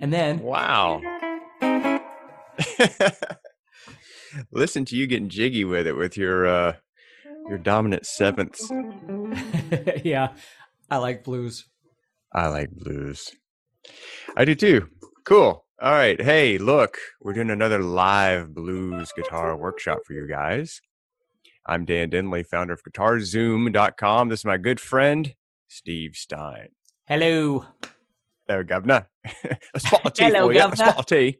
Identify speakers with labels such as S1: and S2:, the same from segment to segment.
S1: And then
S2: Wow. Listen to you getting jiggy with it with your uh your dominant sevenths.
S1: yeah, I like blues.
S2: I like blues. I do too. Cool. All right. Hey, look, we're doing another live blues guitar workshop for you guys. I'm Dan Denley, founder of GuitarZoom.com. This is my good friend, Steve Stine.
S1: Hello.
S2: There, governor. a spot of tea
S1: Hello,
S2: for you. A spot of tea.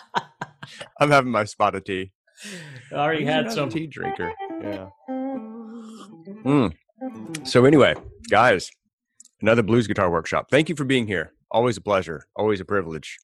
S2: I'm having my spot of tea.
S1: I already
S2: I'm
S1: had some.
S2: tea drinker. Yeah. Mm. So anyway, guys, another blues guitar workshop. Thank you for being here. Always a pleasure. Always a privilege.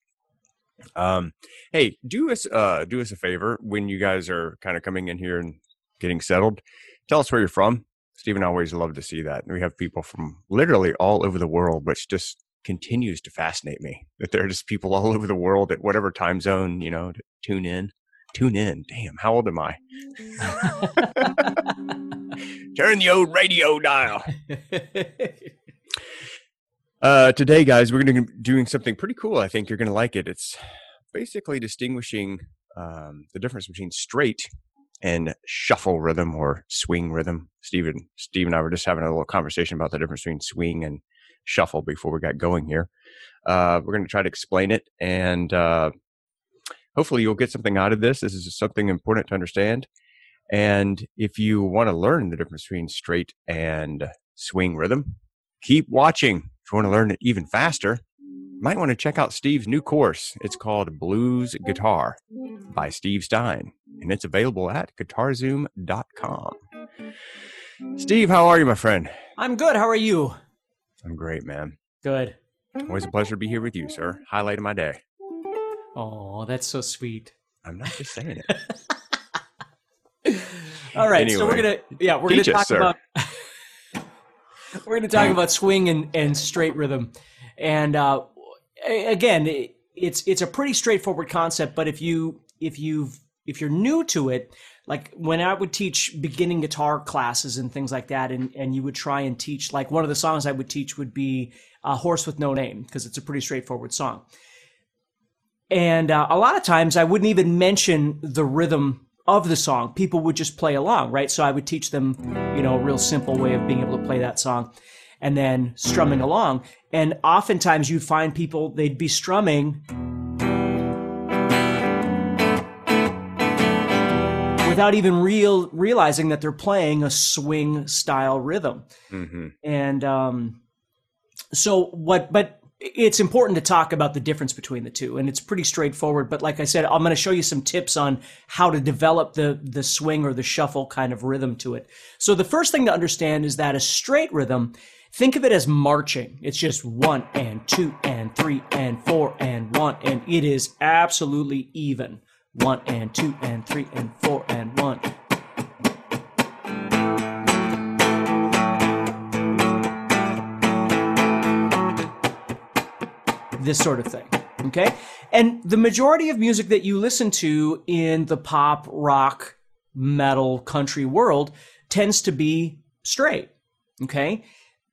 S2: Um, hey, do us uh do us a favor when you guys are kind of coming in here and getting settled. Tell us where you're from. Stephen always love to see that. And we have people from literally all over the world, which just continues to fascinate me. That there are just people all over the world at whatever time zone, you know, to tune in. Tune in. Damn, how old am I? Turn the old radio dial. Uh, today, guys, we're going to be doing something pretty cool. I think you're going to like it. It's basically distinguishing um, the difference between straight and shuffle rhythm or swing rhythm. Steven, Steve and I were just having a little conversation about the difference between swing and shuffle before we got going here. Uh, we're going to try to explain it, and uh, hopefully, you'll get something out of this. This is something important to understand. And if you want to learn the difference between straight and swing rhythm, keep watching. If you want to learn it even faster, you might want to check out Steve's new course. It's called Blues Guitar by Steve Stine, and it's available at guitarzoom.com. Steve, how are you, my friend?
S1: I'm good. How are you?
S2: I'm great, man.
S1: Good.
S2: Always a pleasure to be here with you, sir. Highlight of my day.
S1: Oh, that's so sweet.
S2: I'm not just saying it.
S1: All right, so we're gonna yeah we're gonna
S2: teach us,
S1: talk about we're gonna talk about swing and, and straight rhythm, and uh, again it- it's it's a pretty straightforward concept. But if you if you've if you're new to it, like when I would teach beginning guitar classes and things like that, and and you would try and teach like one of the songs I would teach would be a horse with no name because it's a pretty straightforward song. And uh, a lot of times I wouldn't even mention the rhythm of the song. People would just play along, right? So I would teach them, you know, a real simple way of being able to play that song and then strumming along. And oftentimes you'd find people, they'd be strumming without even real realizing that they're playing a swing style rhythm.
S2: Hmm
S1: and um, so what but it's important to talk about the difference between the two and it's pretty straightforward but like i said i'm going to show you some tips on how to develop the the swing or the shuffle kind of rhythm to it. So the first thing to understand is that a straight rhythm think of it as marching. It's just one and two and three and four and one and it is absolutely even one and two and three and four and one this sort of thing. Okay. And the majority of music that you listen to in the pop, rock, metal, country world tends to be straight. Okay.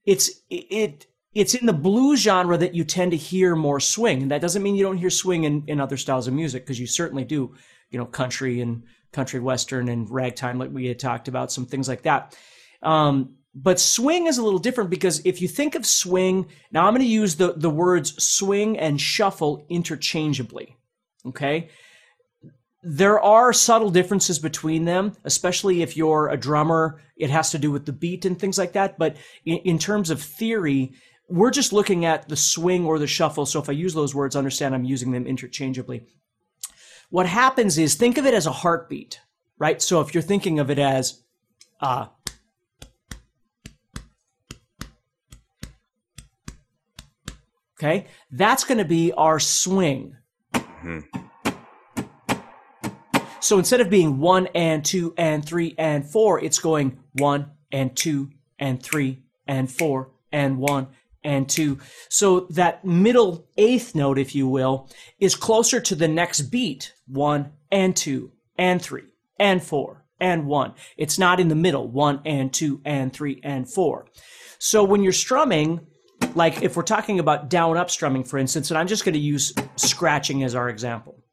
S1: It's, it, it's in the blues genre that you tend to hear more swing. And that doesn't mean you don't hear swing in, in other styles of music, because you certainly do, you know, country and country western and ragtime, like we had talked about, some things like that. Um, but swing is a little different because if you think of swing, now I'm going to use the, the words swing and shuffle interchangeably. Okay. there are subtle differences between them, especially if you're a drummer. It has to do with the beat and things like that. But in, in, terms of theory, we're just looking at the swing or the shuffle. So if I use those words, understand I'm using them interchangeably. What happens is think of it as a heartbeat, right? So if you're thinking of it as, uh, okay, that's going to be our swing. Mm-hmm. So instead of being one and two and three and four, it's going one and two and three and four and one and two. So that middle eighth note, if you will, is closer to the next beat, one and two and three and four and one. It's not in the middle, one and two and three and four. So when you're strumming, like if we're talking about down up strumming, for instance, and I'm just going to use scratching as our example.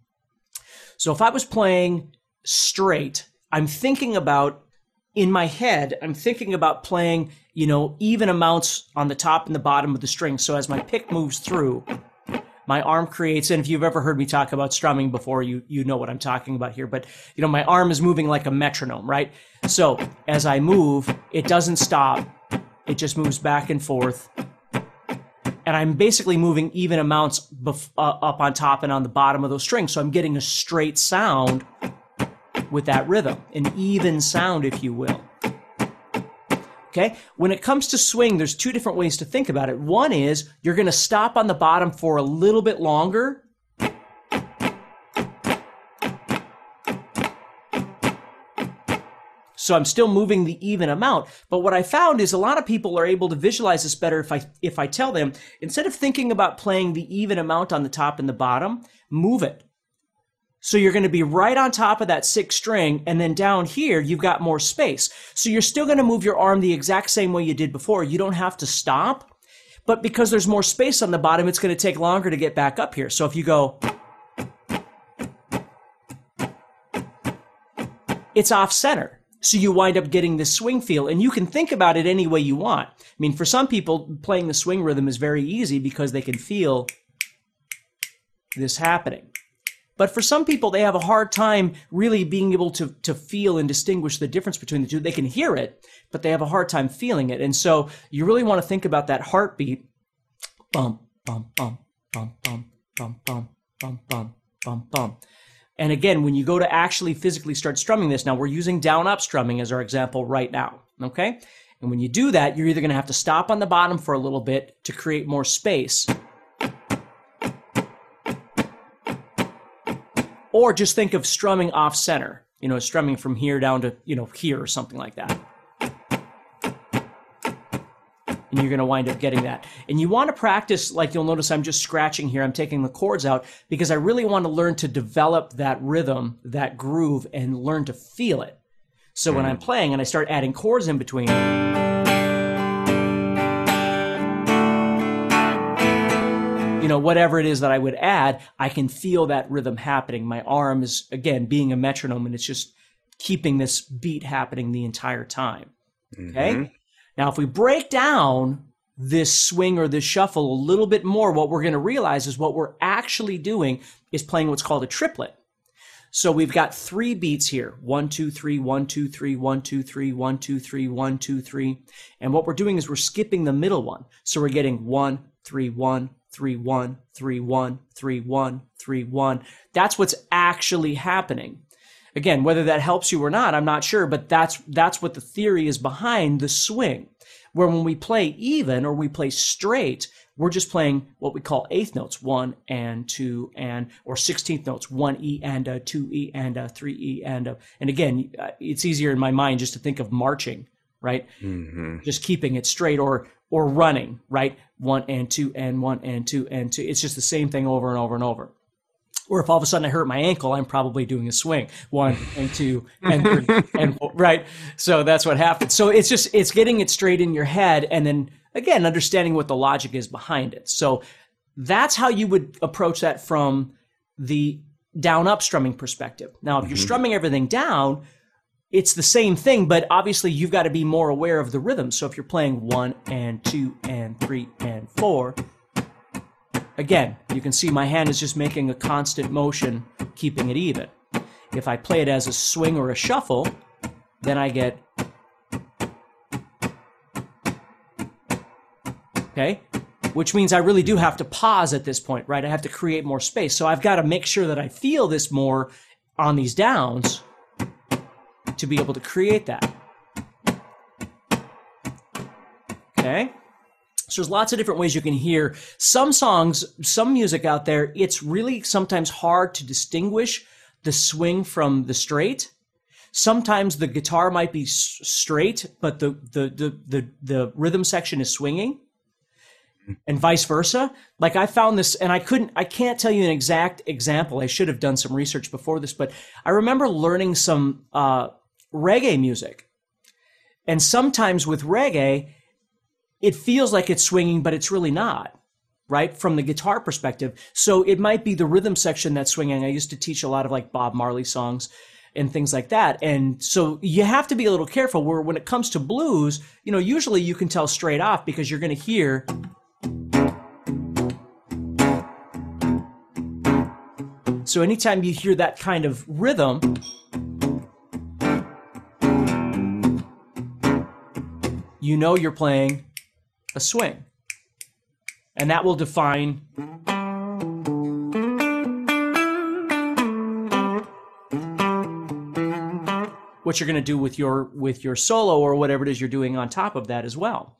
S1: So if I was playing straight, I'm thinking about in my head, I'm thinking about playing, you know, even amounts on the top and the bottom of the string. So as my pick moves through, my arm creates, and if you've ever heard me talk about strumming before, you you know what I'm talking about here. But you know, my arm is moving like a metronome, right? So as I move, it doesn't stop. It just moves back and forth and I'm basically moving even amounts bef- uh, up on top and on the bottom of those strings. So I'm getting a straight sound with that rhythm, an even sound, if you will. Okay. When it comes to swing, there's two different ways to think about it. One is you're going to stop on the bottom for a little bit longer So I'm still moving the even amount. But what I found is a lot of people are able to visualize this better if I if I tell them instead of thinking about playing the even amount on the top and the bottom, move it. So you're going to be right on top of that sixth string, and then down here you've got more space. So you're still going to move your arm the exact same way you did before. You don't have to stop, but because there's more space on the bottom, it's going to take longer to get back up here. So if you go, it's off center. So you wind up getting this swing feel and you can think about it any way you want. I mean, for some people, playing the swing rhythm is very easy because they can feel this happening. But for some people, they have a hard time really being able to, to feel and distinguish the difference between the two. They can hear it, but they have a hard time feeling it. And so you really want to think about that heartbeat. Bum, bum, bum, bum, bum, bum, bum, bum, bum, bum, bum. And again, when you go to actually physically start strumming this, now we're using down up strumming as our example right now. Okay. And when you do that, you're either going to have to stop on the bottom for a little bit to create more space. Or just think of strumming off center, you know, strumming from here down to, you know, here or something like that and you're going to wind up getting that. And you want to practice, like you'll notice I'm just scratching here. I'm taking the chords out because I really want to learn to develop that rhythm, that groove, and learn to feel it. So when I'm mm. playing and I start adding chords in between, you know, whatever it is that I would add, I can feel that rhythm happening. My arm is, again, being a metronome and it's just keeping this beat happening the entire time. Okay. Mm-hmm. Now, if we break down this swing or this shuffle a little bit more, what we're going to realize is what we're actually doing is playing what's called a triplet. So we've got three beats here. One, two, three, one, two, three, one, two, three, one, two, three, one, two, three. And what we're doing is we're skipping the middle one. So we're getting one, three, one, three, one, three, one, three, one, three, one. That's what's actually happening. Again, whether that helps you or not, I'm not sure, but that's that's what the theory is behind the swing. Where when we play even or we play straight, we're just playing what we call eighth notes, one and two and, or 16th notes, one E and a, two E and a, three E and a. And again, it's easier in my mind just to think of marching, right? Mm-hmm. Just keeping it straight or, or running, right? One and two and one and two and two. It's just the same thing over and over and over. Or if all of a sudden I hurt my ankle, I'm probably doing a swing. One and two and three and four, right? So that's what happens. So it's just, it's getting it straight in your head and then again, understanding what the logic is behind it. So that's how you would approach that from the down up strumming perspective. Now, if you're mm-hmm. strumming everything down, it's the same thing, but obviously you've got to be more aware of the rhythm. So if you're playing one and two and three and four, Again, you can see my hand is just making a constant motion, keeping it even. If I play it as a swing or a shuffle, then I get. Okay? Which means I really do have to pause at this point, right? I have to create more space. So I've got to make sure that I feel this more on these downs to be able to create that. Okay? So there's lots of different ways you can hear some songs, some music out there. It's really sometimes hard to distinguish the swing from the straight. Sometimes the guitar might be straight, but the the the the, the rhythm section is swinging, and vice versa. Like I found this, and I couldn't, I can't tell you an exact example. I should have done some research before this, but I remember learning some uh, reggae music, and sometimes with reggae it feels like it's swinging, but it's really not, right? From the guitar perspective. So it might be the rhythm section that's swinging. I used to teach a lot of like Bob Marley songs and things like that. And so you have to be a little careful where when it comes to blues, you know, usually you can tell straight off because you're going to hear. So anytime you hear that kind of rhythm, you know you're playing a swing. And that will define what you're going to do with your with your solo or whatever it is you're doing on top of that as well.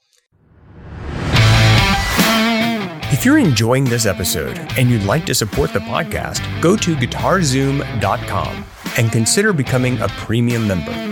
S2: If you're enjoying this episode and you'd like to support the podcast, go to guitarzoom.com and consider becoming a premium member.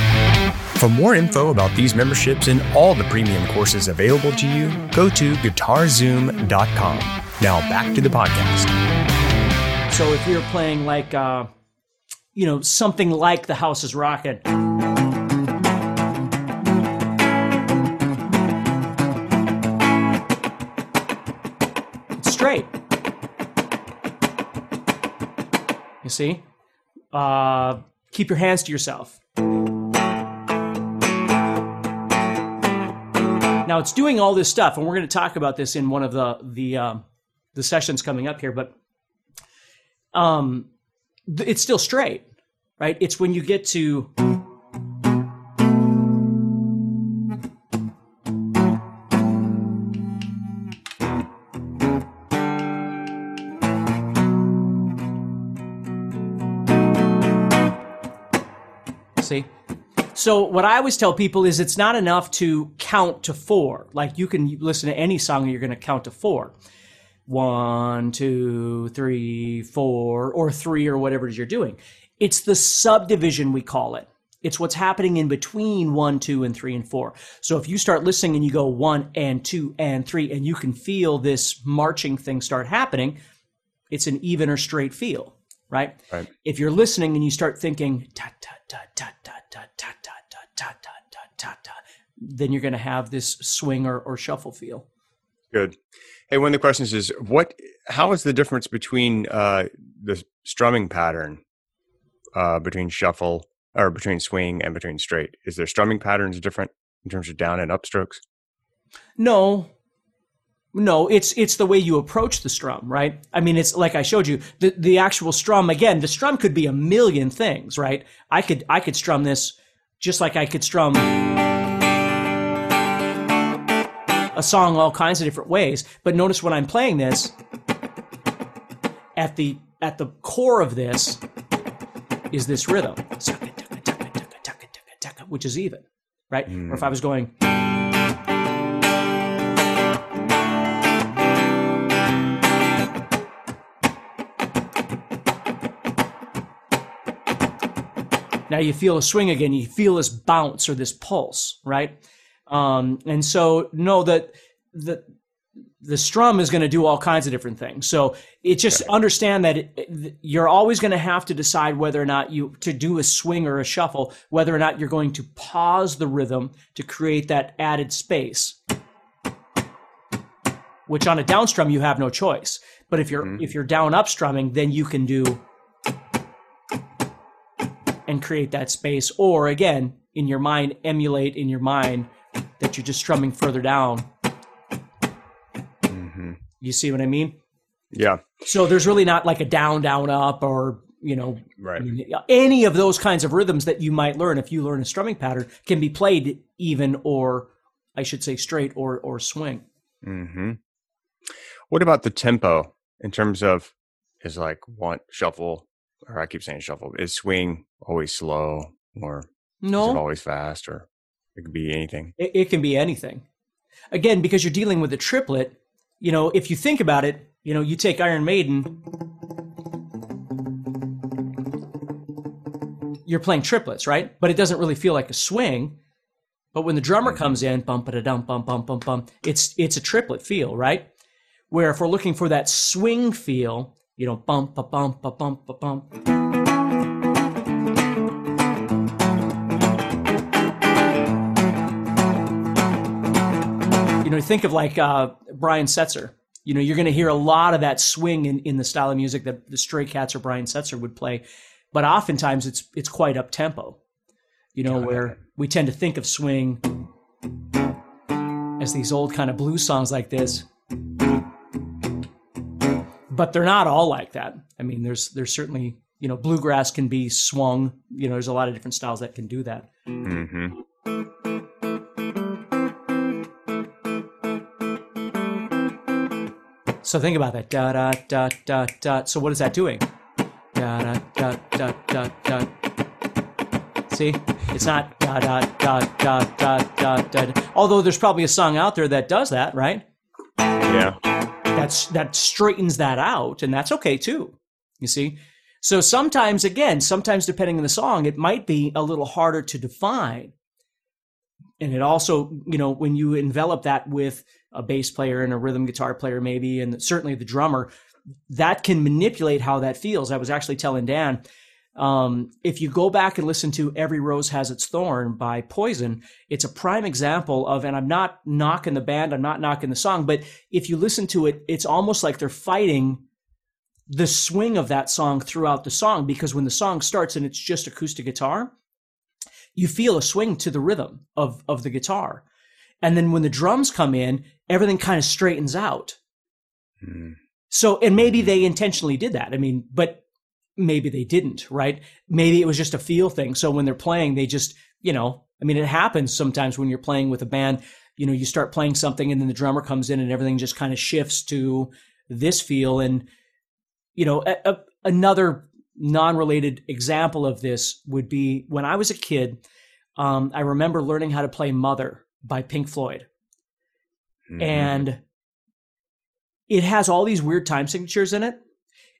S2: For more info about these memberships and all the premium courses available to you, go to guitarzoom.com. Now back to the podcast.
S1: So if you're playing like, uh, you know, something like The House is Rocking. Straight. You see? Uh, keep your hands to yourself. Now it's doing all this stuff, and we're going to talk about this in one of the the um, the sessions coming up here. But um, it's still straight, right? It's when you get to see so what I always tell people is it's not enough to count to four. Like you can listen to any song and you're going to count to four. One, two, three, four, or three, or whatever it is you're doing. It's the subdivision we call it. It's what's happening in between one, two, and three and four. So if you start listening and you go one and two and three, and you can feel this marching thing start happening, it's an even or straight feel, right?
S2: Right.
S1: If you're listening and you start thinking ta ta ta ta ta ta ta ta ta ta ta ta ta ta, then you're going to have this swing or, or shuffle feel.
S2: Good. Hey, one of the questions is what? How is the difference between uh, the strumming pattern uh, between shuffle or between swing and between straight? Is there strumming patterns different in terms of down and up strokes?
S1: No, no, it's it's the way you approach the strum, right? I mean, it's like I showed you the the actual strum. Again, the strum could be a million things, right? I could I could strum this just like I could strum a song all kinds of different ways. But notice when I'm playing this, at the at the core of this is this rhythm, which is even, right? Mm. Or if I was going. Now you feel a swing again. You feel this bounce or this pulse, right? Um, and so know that the the strum is going to do all kinds of different things. So it just okay. understand that it, you're always going to have to decide whether or not you to do a swing or a shuffle, whether or not you're going to pause the rhythm to create that added space. Which on a down strum you have no choice. But if you're mm-hmm. if you're down up strumming, then you can do and create that space, or again in your mind emulate in your mind that you're just strumming further down you see what I mean?
S2: Yeah.
S1: So there's really not like a down, down, up, or you know,
S2: right.
S1: any of those kinds of rhythms that you might learn if you learn a strumming pattern can be played even, or I should say, straight or or swing.
S2: Hmm. What about the tempo in terms of is like one shuffle, or I keep saying shuffle. Is swing always slow, or
S1: no,
S2: is it always fast, or it could be anything?
S1: It, it can be anything. Again, because you're dealing with a triplet, you know, if you think about it, you know, you take Iron Maiden, you're playing triplets, right? But it doesn't really feel like a swing. But when the drummer mm-hmm. comes in, bump a dum bum bum bum bum, it's it's a triplet feel, right? Where if we're looking for that swing feel, you know, bump a bump a bump a bump. You know, think of like uh, Brian Setzer. You know, you're going to hear a lot of that swing in, in the style of music that the Stray Cats or Brian Setzer would play, but oftentimes it's it's quite up tempo. You know, where we tend to think of swing as these old kind of blues songs like this, but they're not all like that. I mean, there's there's certainly you know bluegrass can be swung. You know, there's a lot of different styles that can do that.
S2: Mm-hmm.
S1: So think about that. Da da da da da. So what is that doing? Da da da da da da. See, it's not da da da da da da da. Although there's probably a song out there that does that, right?
S2: Yeah.
S1: That's that straightens that out, and that's okay too. You see. So sometimes, again, sometimes depending on the song, it might be a little harder to define. And it also, you know, when you envelop that with a bass player and a rhythm guitar player maybe and certainly the drummer that can manipulate how that feels i was actually telling dan um, if you go back and listen to every rose has its thorn by poison it's a prime example of and i'm not knocking the band i'm not knocking the song but if you listen to it it's almost like they're fighting the swing of that song throughout the song because when the song starts and it's just acoustic guitar you feel a swing to the rhythm of of the guitar and then when the drums come in, everything kind of straightens out. Mm. So, and maybe hmm. they intentionally did that. I mean, but maybe they didn't, right? Maybe it was just a feel thing. So when they're playing, they just, you know, I mean, it happens sometimes when you're playing with a band, you know, you start playing something and then the drummer comes in and everything just kind of shifts to this feel. And, you know, a, a, another non related example of this would be when I was a kid, um, I remember learning how to play Mother by Pink Floyd. Mm-hmm. And it has all these weird time signatures in it.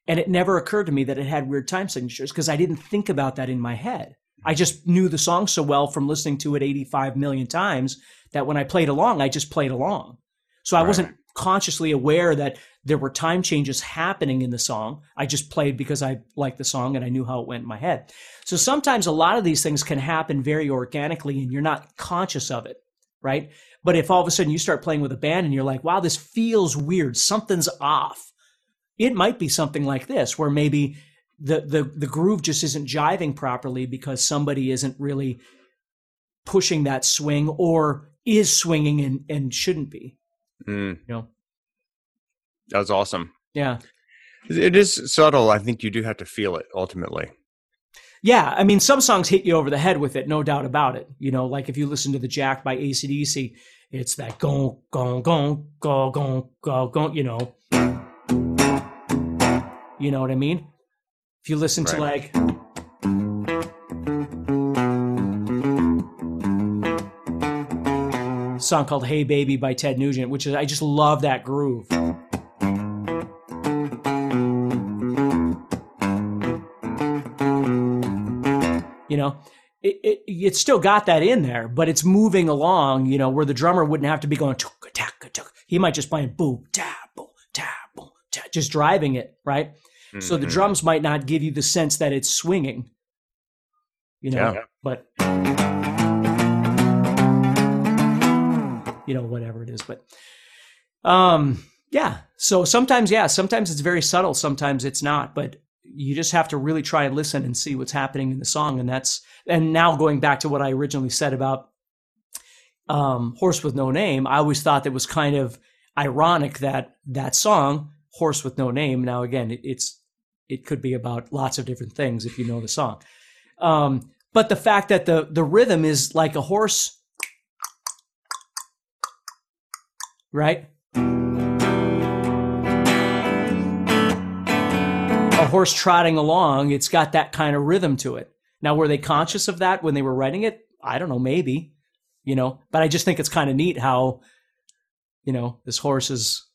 S1: And it never occurred to me that it had weird time signatures because I didn't think about that in my head. I just knew the song so well from listening to it 85 million times that when I played along, I just played along. So I right. wasn't consciously aware that there were time changes happening in the song. I just played because I liked the song and I knew how it went in my head. So sometimes a lot of these things can happen very organically and you're not conscious of it right? But if all of a sudden you start playing with a band and you're like, wow, this feels weird, something's off, it might be something like this, where maybe the, the, the groove just isn't jiving properly because somebody isn't really pushing that swing or is swinging and, and shouldn't be.
S2: Mm.
S1: You know?
S2: That was awesome.
S1: Yeah.
S2: It is subtle. I think you do have to feel it ultimately.
S1: Yeah, I mean, some songs hit you over the head with it, no doubt about it. You know, like if you listen to The Jack by ACDC, it's that gong, gong, gong, gong, gong, gong, gong, you know. You know what I mean? If you listen right. to like. song called Hey Baby by Ted Nugent, which is, I just love that groove. you know it, it, it's still got that in there, but it's moving along, you know, where the drummer wouldn't have to be going, tuk, tuk, tuk. he might just play boom, ta, boom, ta, boom, ta, just driving it, right? Mm-hmm. So the mm-hmm. drums might not give you the sense that it's swinging, you know, yeah. but, you know, whatever it is. But, um, yeah. So sometimes, yeah, sometimes it's very subtle, sometimes it's not, but you just have to really try and listen and see what's happening in the song. And that's, and now going back to what I originally said about um, Horse with No Name, I always thought that was kind of ironic that that song, Horse with No Name, now again, it, it's, it could be about lots of different things if you know the song. Um, but the fact that the, the rhythm is like a horse, right? a horse trotting along, it's got that kind of rhythm to it. Now, were they conscious of that when they were writing it? I don't know, maybe, you know, but I just think it's kind of neat how, you know, this horse is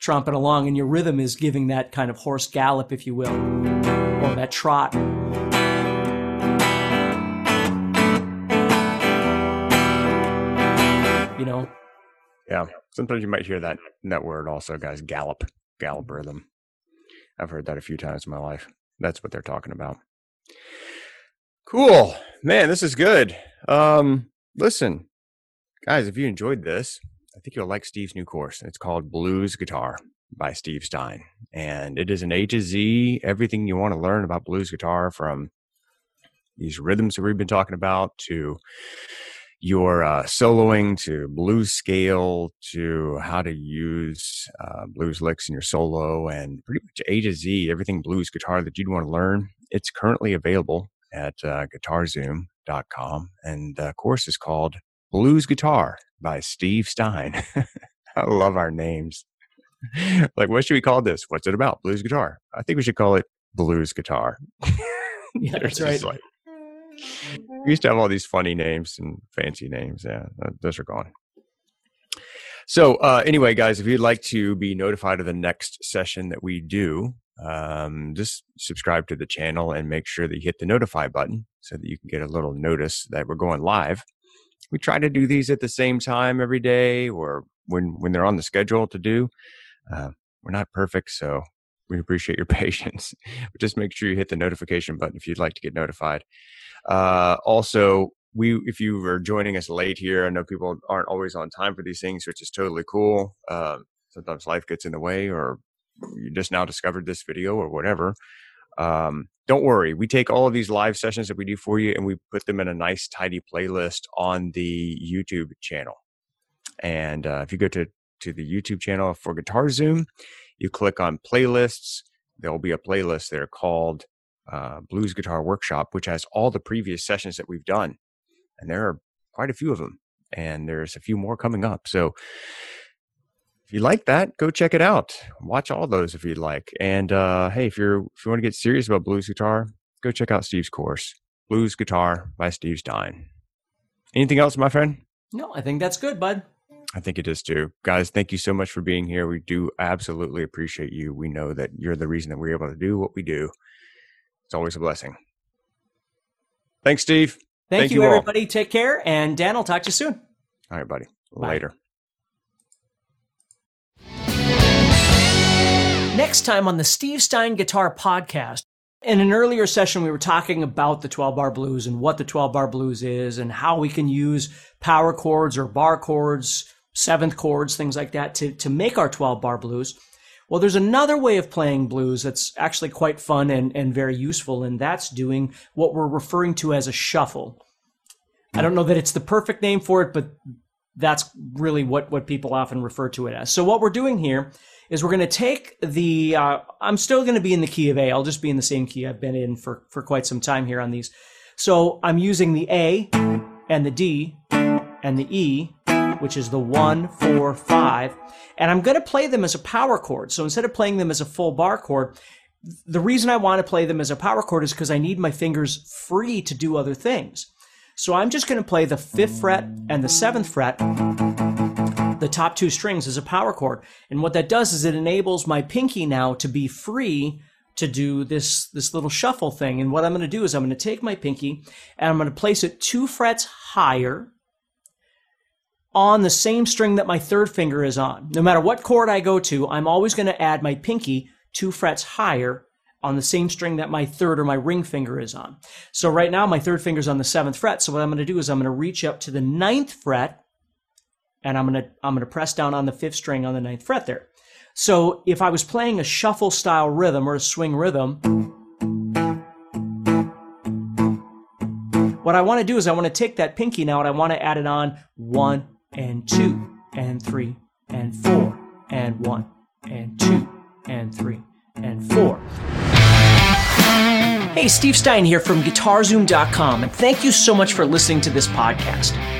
S1: tromping along and your rhythm is giving that kind of horse gallop, if you will, or that trot. You know?
S2: Yeah. Sometimes you might hear that that word also, guys. Gallop, gallop rhythm. I've heard that a few times in my life. That's what they're talking about. Cool. Man, this is good. Um, listen, guys, if you enjoyed this, I think you'll like Steve's new course. It's called Blues Guitar by Steve Stine. And it is an A to Z, everything you want to learn about blues guitar from these rhythms that we've been talking about to your uh, soloing to blues scale to how to use uh, blues licks in your solo and pretty much A to Z, everything blues guitar that you'd want to learn. It's currently available at uh, guitarzoom.com. And the course is called Blues Guitar by Steve Stine. I love our names. like, what should we call this? What's it about? Blues guitar. I think we should call it Blues Guitar.
S1: yeah, that's right. Like,
S2: we used to have all these funny names and fancy names. Yeah, those are gone. So, uh, anyway, guys, if you'd like to be notified of the next session that we do, um, just subscribe to the channel and make sure that you hit the notify button so that you can get a little notice that we're going live. We try to do these at the same time every day or when, when they're on the schedule to do. Uh, we're not perfect, so we appreciate your patience. but just make sure you hit the notification button if you'd like to get notified. Uh, also, we if you are joining us late here, I know people aren't always on time for these things, which is totally cool. Uh, sometimes life gets in the way, or you just now discovered this video, or whatever. Um, don't worry, we take all of these live sessions that we do for you, and we put them in a nice, tidy playlist on the YouTube channel. And uh, if you go to to the YouTube channel for Guitar Zoom, you click on playlists. There will be a playlist there called uh, Blues Guitar Workshop, which has all the previous sessions that we've done. And there are quite a few of them. And there's a few more coming up. So if you like that, go check it out. Watch all those if you'd like. And uh, hey, if you're if you want to get serious about blues guitar, go check out Steve's course, Blues Guitar by Steve Stine. Anything else, my friend?
S1: No, I think that's good, bud.
S2: I think it is too. Guys, thank you so much for being here. We do absolutely appreciate you. We know that you're the reason that we're able to do what we do. It's always a blessing. Thanks, Steve.
S1: Thank, Thank you, you everybody. Take care. And Dan, I'll talk to you soon.
S2: All right, buddy. Bye. Later.
S1: Next time on the Steve Stine Guitar Podcast. In an earlier session, we were talking about the 12 bar blues and what the 12 bar blues is and how we can use power chords or bar chords, seventh chords, things like that to, to make our 12 bar blues. Well, there's another way of playing blues that's actually quite fun and, and very useful, and that's doing what we're referring to as a shuffle. I don't know that it's the perfect name for it, but that's really what, what people often refer to it as. So what we're doing here is we're going to take the, uh, I'm still going to be in the key of A. I'll just be in the same key I've been in for, for quite some time here on these. So I'm using the A and the D and the E which is the one, four, five. And I'm going to play them as a power chord. So instead of playing them as a full bar chord, the reason I want to play them as a power chord is because I need my fingers free to do other things. So I'm just going to play the fifth fret and the seventh fret, the top two strings is a power chord. And what that does is it enables my pinky now to be free to do this this little shuffle thing. And what I'm going to do is I'm going to take my pinky and I'm going to place it two frets higher on the same string that my third finger is on. No matter what chord I go to, I'm always going to add my pinky two frets higher on the same string that my third or my ring finger is on. So right now my third finger is on the seventh fret. So what I'm going to do is I'm going to reach up to the ninth fret and I'm to, I'm to press down on the fifth string on the ninth fret there. So if I was playing a shuffle style rhythm or a swing rhythm, what I want to do is I want to take that pinky now and I want to add it on one and two and three and four and one and two and three and four. Hey, Steve Stine here from GuitarZoom.com, and thank you so much for listening to this podcast.